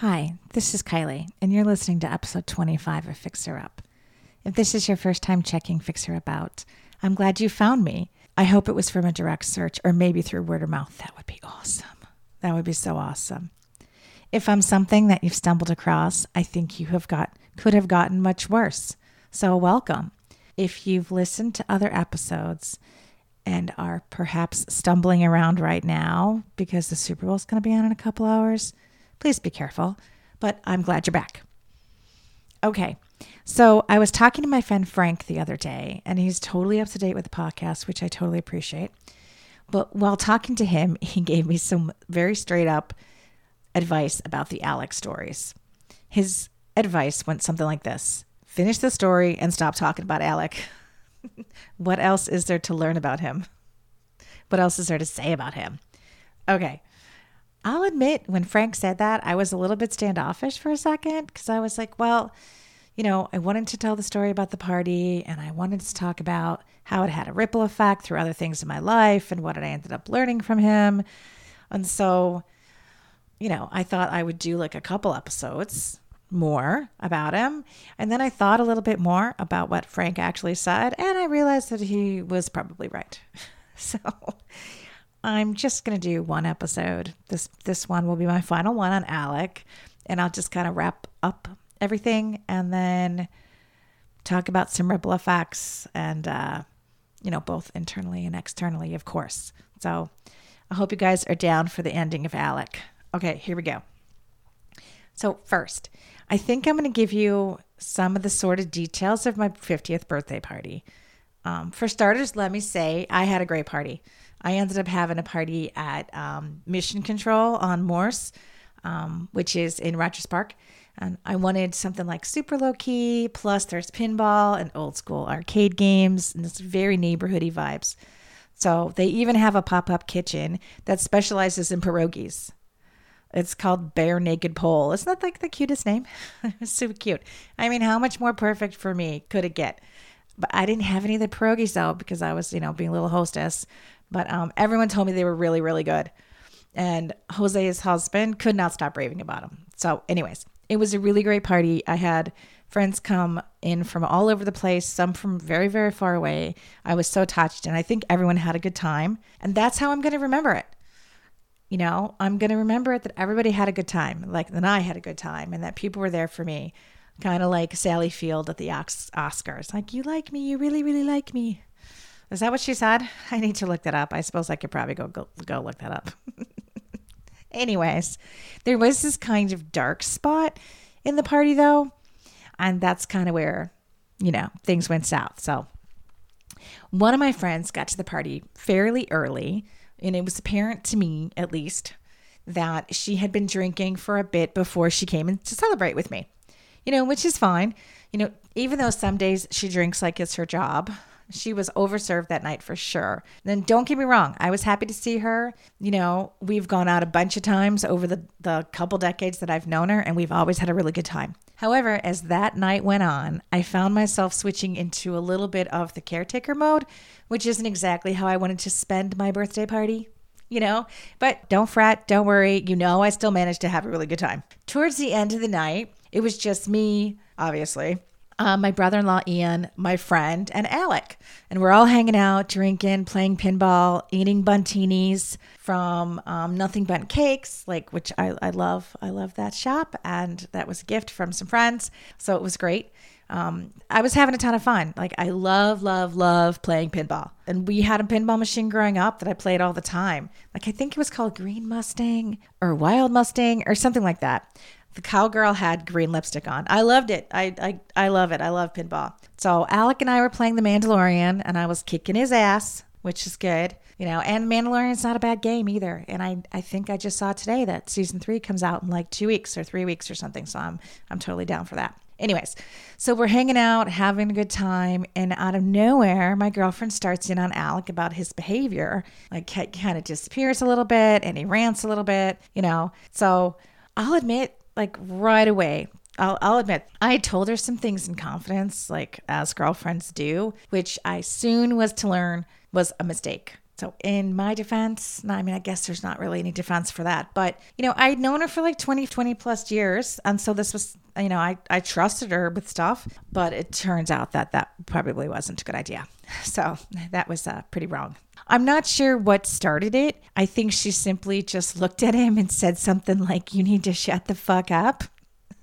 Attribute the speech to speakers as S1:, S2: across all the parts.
S1: Hi, this is Kylie, and you're listening to episode 25 of Fix Her Up. If this is your first time checking Fix Her Up out, I'm glad you found me. I hope it was from a direct search or maybe through word of mouth. That would be awesome. That would be so awesome. If I'm something that you've stumbled across, I think you have got could have gotten much worse. So welcome. If you've listened to other episodes and are perhaps stumbling around right now because the Super Bowl is going to be on in a couple hours, please be careful. But I'm glad you're back. Okay. So I was talking to my friend Frank the other day, and he's totally up to date with the podcast, which I totally appreciate. But while talking to him, he gave me some very straight up advice about the Alec's stories. His advice went something like this finish the story and stop talking about Alec. what else is there to learn about him? What else is there to say about him? Okay. I'll admit, when Frank said that, I was a little bit standoffish for a second because I was like, well, you know, I wanted to tell the story about the party and I wanted to talk about how it had a ripple effect through other things in my life and what I ended up learning from him. And so, you know, I thought I would do like a couple episodes more about him. And then I thought a little bit more about what Frank actually said, and I realized that he was probably right. so I'm just going to do one episode. This this one will be my final one on Alec, and I'll just kind of wrap up everything and then talk about some ripple effects and uh, you know both internally and externally, of course. So I hope you guys are down for the ending of Alec. Okay, here we go. So first, I think I'm going to give you some of the sort of details of my 50th birthday party. Um, for starters, let me say I had a great party. I ended up having a party at um, Mission Control on Morse, um, which is in Rogers Park. And I wanted something like super low key, plus there's pinball and old school arcade games, and it's very neighborhoody vibes. So they even have a pop up kitchen that specializes in pierogies. It's called Bare Naked Pole. Isn't that like the cutest name? it's super cute. I mean, how much more perfect for me could it get? But I didn't have any of the pierogies though because I was, you know, being a little hostess. But um, everyone told me they were really, really good. And Jose's husband could not stop raving about them. So, anyways, it was a really great party. I had friends come in from all over the place, some from very, very far away. I was so touched, and I think everyone had a good time. And that's how I'm going to remember it you know, I'm going to remember it that everybody had a good time, like that I had a good time, and that people were there for me, kind of like Sally Field at the Oscars. Like, you like me, you really, really like me. Is that what she said? I need to look that up. I suppose I could probably go go, go look that up. Anyways, there was this kind of dark spot in the party though, and that's kind of where, you know, things went south. So, one of my friends got to the party fairly early and it was apparent to me, at least, that she had been drinking for a bit before she came in to celebrate with me. You know, which is fine. You know, even though some days she drinks like it's her job, she was overserved that night for sure. Then don't get me wrong, I was happy to see her. You know, we've gone out a bunch of times over the, the couple decades that I've known her, and we've always had a really good time. However, as that night went on, I found myself switching into a little bit of the caretaker mode, which isn't exactly how I wanted to spend my birthday party you know? But don't fret, don't worry. You know, I still managed to have a really good time. Towards the end of the night, it was just me, obviously, uh, my brother in law, Ian, my friend, and Alec. And we're all hanging out, drinking, playing pinball, eating Bundtinis from um, Nothing Bundt Cakes, like which I, I love. I love that shop. And that was a gift from some friends. So it was great. Um, I was having a ton of fun. Like I love, love, love playing pinball. And we had a pinball machine growing up that I played all the time. Like I think it was called Green Mustang or Wild Mustang or something like that the cowgirl had green lipstick on. I loved it. I, I I love it. I love pinball. So Alec and I were playing the Mandalorian, and I was kicking his ass, which is good. You know, and Mandalorian's not a bad game either. And I I think I just saw today that season three comes out in like two weeks or three weeks or something. So I'm I'm totally down for that. Anyways, so we're hanging out, having a good time, and out of nowhere, my girlfriend starts in on Alec about his behavior. Like, he kind of disappears a little bit, and he rants a little bit, you know. So I'll admit, like right away. I'll, I'll admit, I told her some things in confidence, like as girlfriends do, which I soon was to learn was a mistake. So, in my defense, I mean, I guess there's not really any defense for that, but you know, I'd known her for like 20, 20 plus years. And so this was, you know, I, I trusted her with stuff, but it turns out that that probably wasn't a good idea. So, that was uh, pretty wrong. I'm not sure what started it. I think she simply just looked at him and said something like, You need to shut the fuck up.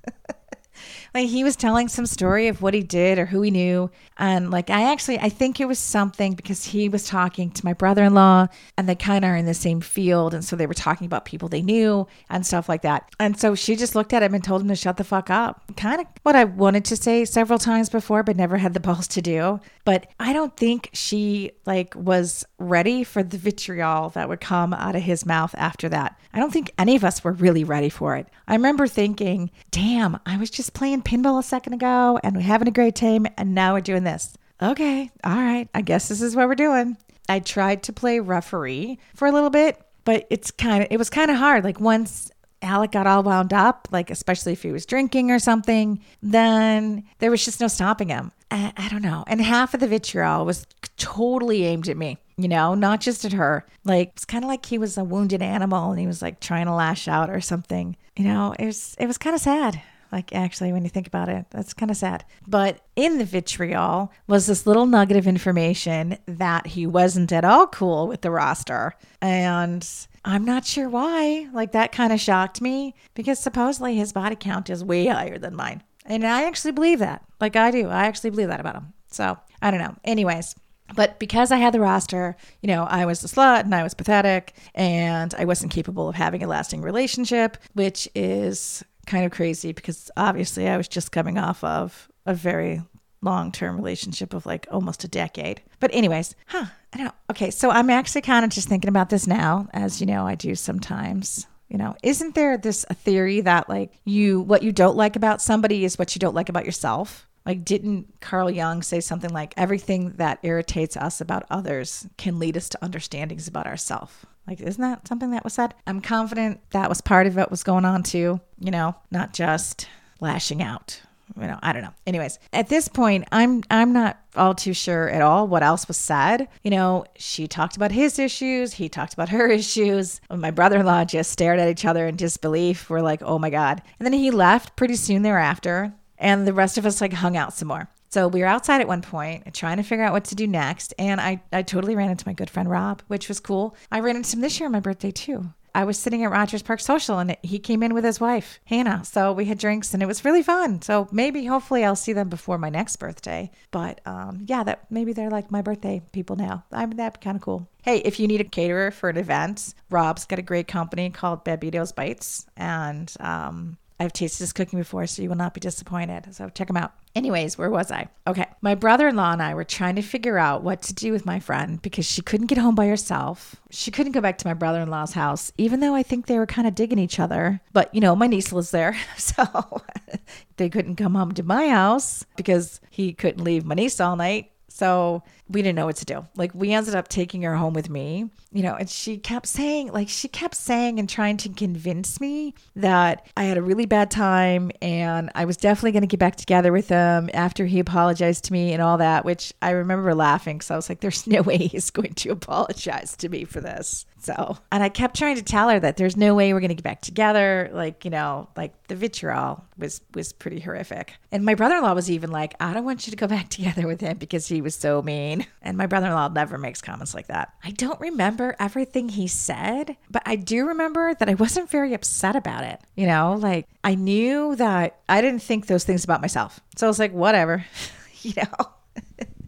S1: like he was telling some story of what he did or who he knew. And like i actually i think it was something because he was talking to my brother-in-law and they kind of are in the same field. And so they were talking about people they knew and stuff like that. And so she just looked at him and told him to shut the fuck up. Kind of what i wanted to say several times before but never had the balls to do. But i don't think she like was ready for the vitriol that would come out of his mouth after that. I don't think any of us were really ready for it. I remember thinking damn i was just playing pinball a second ago and we're having a great time, and now we're doing this. Okay, all right, I guess this is what we're doing. I tried to play referee for a little bit, but it's kind of it was kind of hard. Like once Alec got all wound up, like especially if he was drinking or something, then there was just no stopping him. I, I don't know. And half of the vitriol was totally aimed at me, you know, not just at her. Like it's kind of like he was a wounded animal and he was like trying to lash out or something. You know, it was it was kind of sad. Like, actually, when you think about it, that's kind of sad. But in the vitriol was this little nugget of information that he wasn't at all cool with the roster. And I'm not sure why. Like, that kind of shocked me because supposedly his body count is way higher than mine. And I actually believe that. Like, I do. I actually believe that about him. So, I don't know. Anyways, but because I had the roster, you know, I was a slut and I was pathetic and I wasn't capable of having a lasting relationship, which is kind of crazy because obviously I was just coming off of a very long term relationship of like almost a decade. But, anyways, huh, I don't know. Okay, so I'm actually kind of just thinking about this now, as you know, I do sometimes. You know, isn't there this a theory that like you, what you don't like about somebody is what you don't like about yourself? Like, didn't Carl Jung say something like everything that irritates us about others can lead us to understandings about ourselves? Like, isn't that something that was said? I'm confident that was part of what was going on too, you know, not just lashing out. You know, I don't know. Anyways, at this point, I'm I'm not all too sure at all what else was said. You know, she talked about his issues, he talked about her issues. My brother-in-law just stared at each other in disbelief. We're like, "Oh my god." And then he left pretty soon thereafter, and the rest of us like hung out some more. So we were outside at one point trying to figure out what to do next. And I, I totally ran into my good friend Rob, which was cool. I ran into him this year on my birthday too. I was sitting at Rogers Park Social and he came in with his wife, Hannah. So we had drinks and it was really fun. So maybe, hopefully, I'll see them before my next birthday. But um, yeah, that maybe they're like my birthday people now. I mean, that'd be kind of cool. Hey, if you need a caterer for an event, Rob's got a great company called Babito's Bites. And um, I've tasted his cooking before, so you will not be disappointed. So check him out. Anyways, where was I? Okay. My brother in law and I were trying to figure out what to do with my friend because she couldn't get home by herself. She couldn't go back to my brother in law's house, even though I think they were kind of digging each other. But, you know, my niece lives there. So they couldn't come home to my house because he couldn't leave my niece all night. So we didn't know what to do. Like we ended up taking her home with me, you know, and she kept saying, like she kept saying and trying to convince me that I had a really bad time and I was definitely going to get back together with him after he apologized to me and all that, which I remember laughing. So I was like, there's no way he's going to apologize to me for this. So, and I kept trying to tell her that there's no way we're going to get back together. Like, you know, like the vitriol was, was pretty horrific. And my brother-in-law was even like, I don't want you to go back together with him because he was so mean. And my brother in law never makes comments like that. I don't remember everything he said, but I do remember that I wasn't very upset about it. You know, like I knew that I didn't think those things about myself. So I was like, whatever, you know.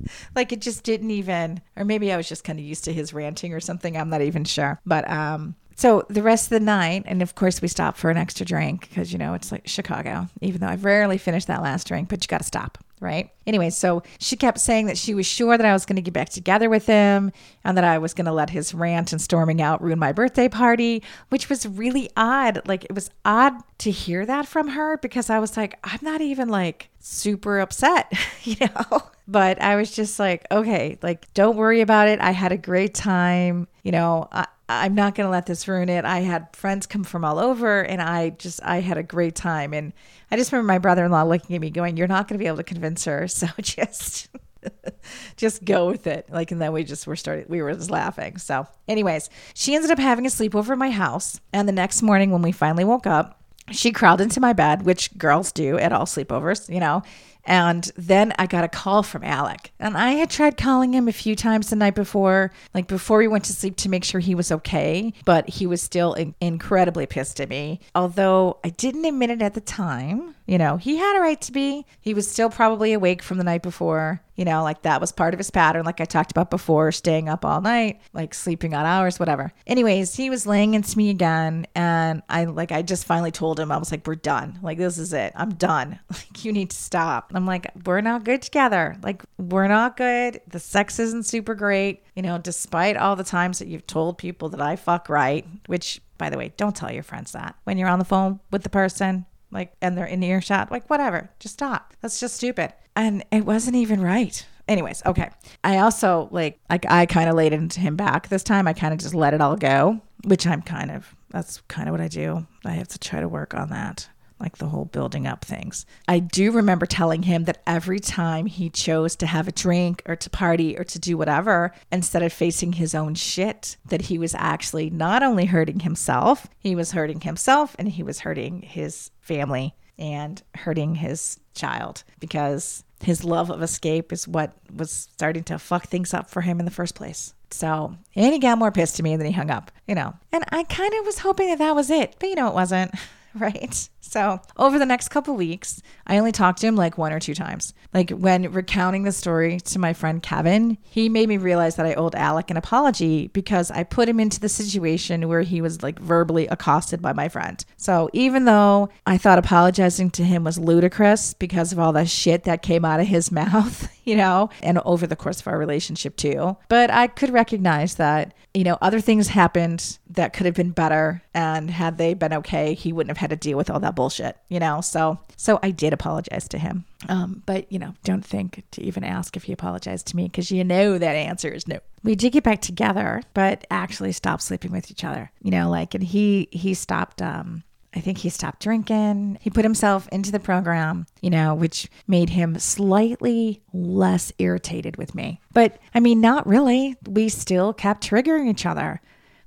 S1: like it just didn't even or maybe I was just kind of used to his ranting or something. I'm not even sure. But um so the rest of the night, and of course we stopped for an extra drink because you know it's like Chicago. Even though I've rarely finished that last drink, but you got to stop, right? Anyway, so she kept saying that she was sure that I was going to get back together with him and that I was going to let his rant and storming out ruin my birthday party, which was really odd. Like it was odd to hear that from her because I was like, I'm not even like super upset, you know. But I was just like, okay, like don't worry about it. I had a great time, you know. I, I'm not going to let this ruin it. I had friends come from all over and I just, I had a great time. And I just remember my brother in law looking at me going, You're not going to be able to convince her. So just, just go with it. Like, and then we just were started, we were just laughing. So, anyways, she ended up having a sleepover at my house. And the next morning, when we finally woke up, she crawled into my bed, which girls do at all sleepovers, you know, and then I got a call from Alec. And I had tried calling him a few times the night before, like before we went to sleep to make sure he was okay. But he was still in- incredibly pissed at me. Although I didn't admit it at the time. You know, he had a right to be. He was still probably awake from the night before. You know, like that was part of his pattern, like I talked about before, staying up all night, like sleeping on hours, whatever. Anyways, he was laying into me again. And I, like, I just finally told him, I was like, we're done. Like, this is it. I'm done. Like, you need to stop. I'm like, we're not good together. Like, we're not good. The sex isn't super great. You know, despite all the times that you've told people that I fuck right, which, by the way, don't tell your friends that when you're on the phone with the person, like, and they're in earshot, like, whatever, just stop. That's just stupid. And it wasn't even right. Anyways, okay. I also, like, like I kind of laid into him back this time. I kind of just let it all go, which I'm kind of, that's kind of what I do. I have to try to work on that like the whole building up things. I do remember telling him that every time he chose to have a drink or to party or to do whatever, instead of facing his own shit, that he was actually not only hurting himself, he was hurting himself and he was hurting his family and hurting his child because his love of escape is what was starting to fuck things up for him in the first place. So, and he got more pissed at me and then he hung up, you know. And I kind of was hoping that that was it, but you know, it wasn't. right? So, over the next couple weeks, I only talked to him like one or two times. Like when recounting the story to my friend Kevin, he made me realize that I owed Alec an apology because I put him into the situation where he was like verbally accosted by my friend. So, even though I thought apologizing to him was ludicrous because of all the shit that came out of his mouth, you know, and over the course of our relationship too, but I could recognize that, you know, other things happened that could have been better and had they been okay, he wouldn't have had to deal with all that bullshit, you know? So, so I did apologize to him. Um, but, you know, don't think to even ask if he apologized to me because you know that answer is no. We did get back together, but actually stopped sleeping with each other, you know, like, and he, he stopped, um, I think he stopped drinking. He put himself into the program, you know, which made him slightly less irritated with me. But I mean, not really. We still kept triggering each other.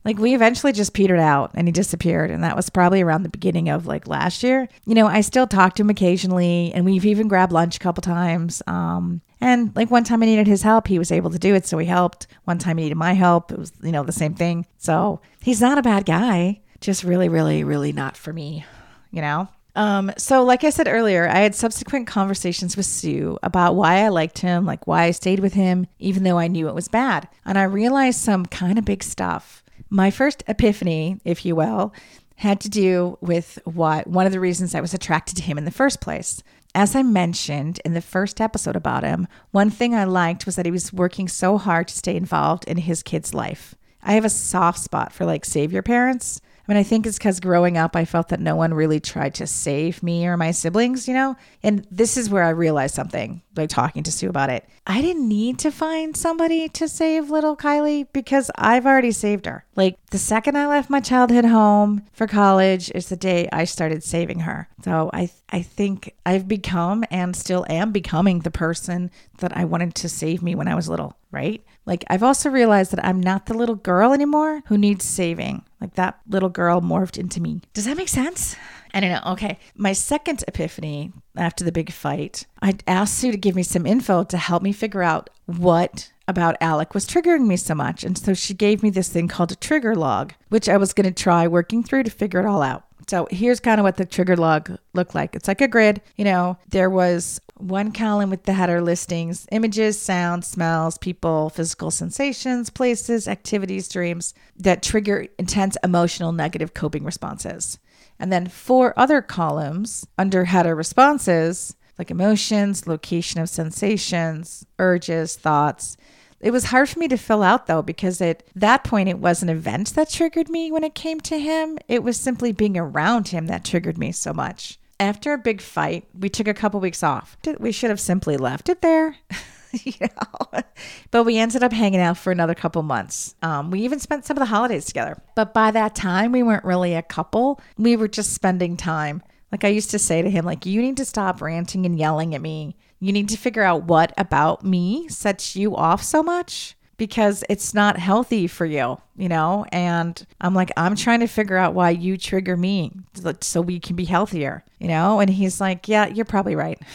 S1: Like we eventually just petered out and he disappeared. And that was probably around the beginning of like last year. You know, I still talk to him occasionally and we've even grabbed lunch a couple times. Um, and like one time I needed his help, he was able to do it. So he helped. One time he needed my help. It was, you know, the same thing. So he's not a bad guy, just really, really, really not for me, you know? Um, so like I said earlier, I had subsequent conversations with Sue about why I liked him, like why I stayed with him, even though I knew it was bad. And I realized some kind of big stuff. My first epiphany, if you will, had to do with what one of the reasons I was attracted to him in the first place. As I mentioned in the first episode about him, one thing I liked was that he was working so hard to stay involved in his kid's life. I have a soft spot for like savior parents. I mean, I think it's because growing up, I felt that no one really tried to save me or my siblings, you know? And this is where I realized something, like talking to Sue about it. I didn't need to find somebody to save little Kylie because I've already saved her. Like the second I left my childhood home for college is the day I started saving her. So I, I think I've become and still am becoming the person that I wanted to save me when I was little, right? Like I've also realized that I'm not the little girl anymore who needs saving. Like that little girl morphed into me. Does that make sense? I don't know. Okay. My second epiphany after the big fight, I asked Sue to give me some info to help me figure out what about Alec was triggering me so much. And so she gave me this thing called a trigger log, which I was going to try working through to figure it all out. So here's kind of what the trigger log looked like. It's like a grid. You know, there was one column with the header listings images, sounds, smells, people, physical sensations, places, activities, dreams that trigger intense emotional negative coping responses. And then four other columns under header responses like emotions, location of sensations, urges, thoughts. It was hard for me to fill out though because at that point it was an event that triggered me when it came to him. It was simply being around him that triggered me so much. After a big fight, we took a couple weeks off. We should have simply left it there. you know, but we ended up hanging out for another couple months. Um, we even spent some of the holidays together. But by that time, we weren't really a couple. We were just spending time Like I used to say to him, like, you need to stop ranting and yelling at me. You need to figure out what about me sets you off so much because it's not healthy for you, you know? And I'm like, I'm trying to figure out why you trigger me so we can be healthier, you know? And he's like, yeah, you're probably right.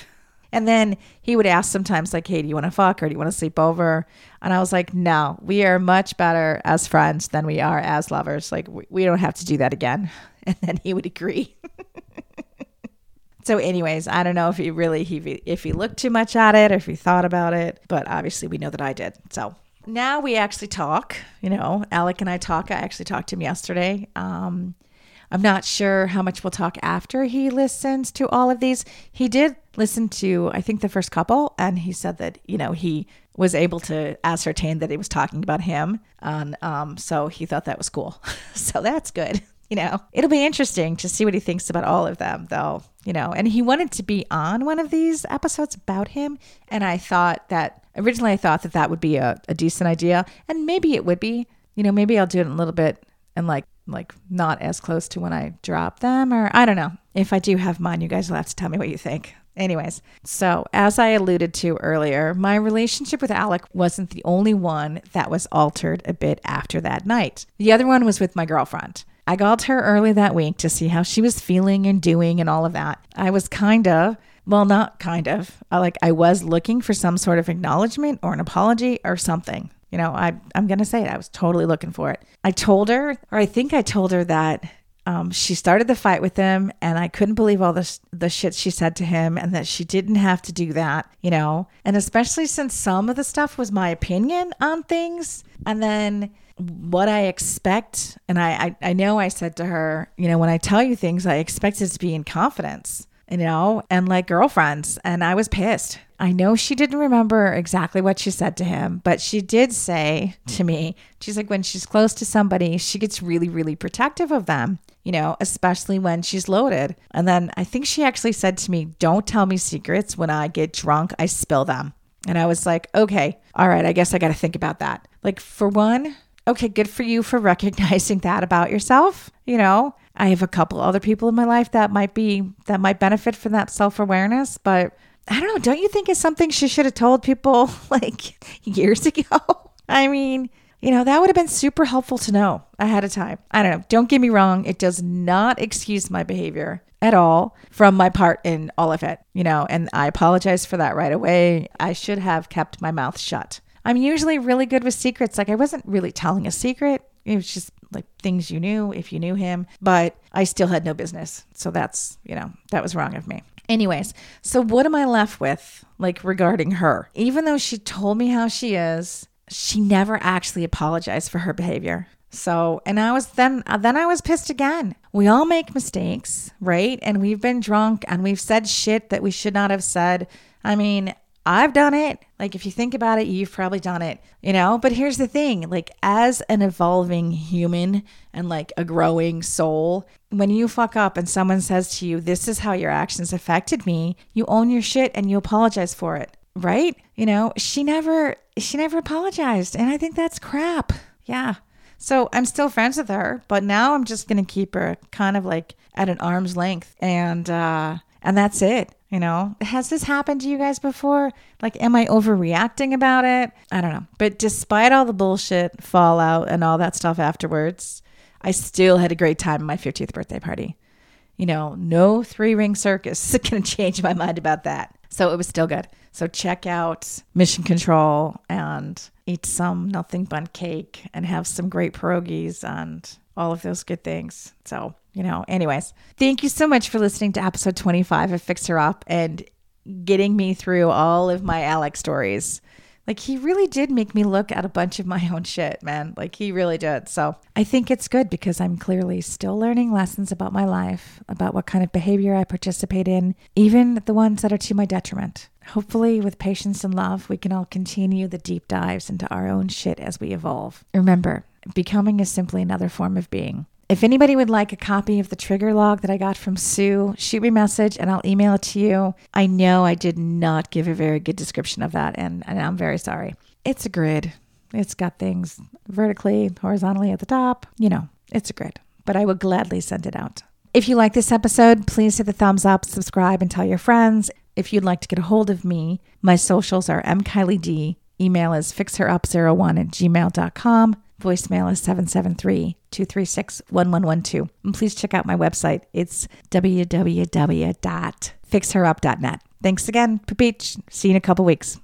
S1: And then he would ask sometimes, like, hey, do you want to fuck or do you want to sleep over? And I was like, no, we are much better as friends than we are as lovers. Like, we don't have to do that again. And then he would agree. so, anyways, I don't know if he really, he, if he looked too much at it or if he thought about it, but obviously we know that I did. So, now we actually talk. You know, Alec and I talk. I actually talked to him yesterday. Um, I'm not sure how much we'll talk after he listens to all of these. He did listen to, I think, the first couple, and he said that, you know, he was able to ascertain that he was talking about him. And um, so he thought that was cool. so that's good. You know, it'll be interesting to see what he thinks about all of them, though, you know. And he wanted to be on one of these episodes about him. And I thought that originally I thought that that would be a, a decent idea. And maybe it would be, you know, maybe I'll do it in a little bit and like like not as close to when I drop them or I don't know. If I do have mine, you guys will have to tell me what you think. Anyways, so as I alluded to earlier, my relationship with Alec wasn't the only one that was altered a bit after that night. The other one was with my girlfriend. I called her early that week to see how she was feeling and doing and all of that. I was kind of, well, not kind of, like I was looking for some sort of acknowledgement or an apology or something. You know, I, I'm going to say it. I was totally looking for it. I told her, or I think I told her that um, she started the fight with him, and I couldn't believe all the the shit she said to him, and that she didn't have to do that, you know. And especially since some of the stuff was my opinion on things, and then what I expect, and I, I I know I said to her, you know, when I tell you things, I expect it to be in confidence, you know, and like girlfriends, and I was pissed. I know she didn't remember exactly what she said to him, but she did say to me, she's like, when she's close to somebody, she gets really, really protective of them, you know, especially when she's loaded. And then I think she actually said to me, don't tell me secrets. When I get drunk, I spill them. And I was like, okay, all right, I guess I got to think about that. Like, for one, okay, good for you for recognizing that about yourself. You know, I have a couple other people in my life that might be, that might benefit from that self awareness, but I don't know. Don't you think it's something she should have told people like years ago? I mean, you know, that would have been super helpful to know ahead of time. I don't know. Don't get me wrong. It does not excuse my behavior at all from my part in all of it, you know, and I apologize for that right away. I should have kept my mouth shut. I'm usually really good with secrets. Like, I wasn't really telling a secret. It was just like things you knew if you knew him, but I still had no business. So that's, you know, that was wrong of me. Anyways, so what am I left with, like regarding her? Even though she told me how she is, she never actually apologized for her behavior. So, and I was then, then I was pissed again. We all make mistakes, right? And we've been drunk and we've said shit that we should not have said. I mean, I've done it. Like, if you think about it, you've probably done it, you know? But here's the thing like, as an evolving human and like a growing soul, when you fuck up and someone says to you, This is how your actions affected me, you own your shit and you apologize for it, right? You know, she never, she never apologized. And I think that's crap. Yeah. So I'm still friends with her, but now I'm just going to keep her kind of like at an arm's length. And, uh, and that's it. You know, has this happened to you guys before? Like, am I overreacting about it? I don't know. But despite all the bullshit, fallout, and all that stuff afterwards, I still had a great time at my 50th birthday party. You know, no three ring circus is going to change my mind about that. So it was still good. So check out Mission Control and eat some Nothing Bundt cake and have some great pierogies and all of those good things. So you know, anyways, thank you so much for listening to episode 25 of Fix Her Up and getting me through all of my Alec's stories. Like, he really did make me look at a bunch of my own shit, man. Like, he really did. So, I think it's good because I'm clearly still learning lessons about my life, about what kind of behavior I participate in, even the ones that are to my detriment. Hopefully, with patience and love, we can all continue the deep dives into our own shit as we evolve. Remember, becoming is simply another form of being. If anybody would like a copy of the trigger log that I got from Sue, shoot me a message and I'll email it to you. I know I did not give a very good description of that, and, and I'm very sorry. It's a grid. It's got things vertically, horizontally at the top. You know, it's a grid, but I would gladly send it out. If you like this episode, please hit the thumbs up, subscribe, and tell your friends. If you'd like to get a hold of me, my socials are mkylied. Email is fixherup01 at gmail.com. Voicemail is 773-236-1112. And please check out my website. It's www.fixherup.net. Thanks again, Peach. See you in a couple weeks.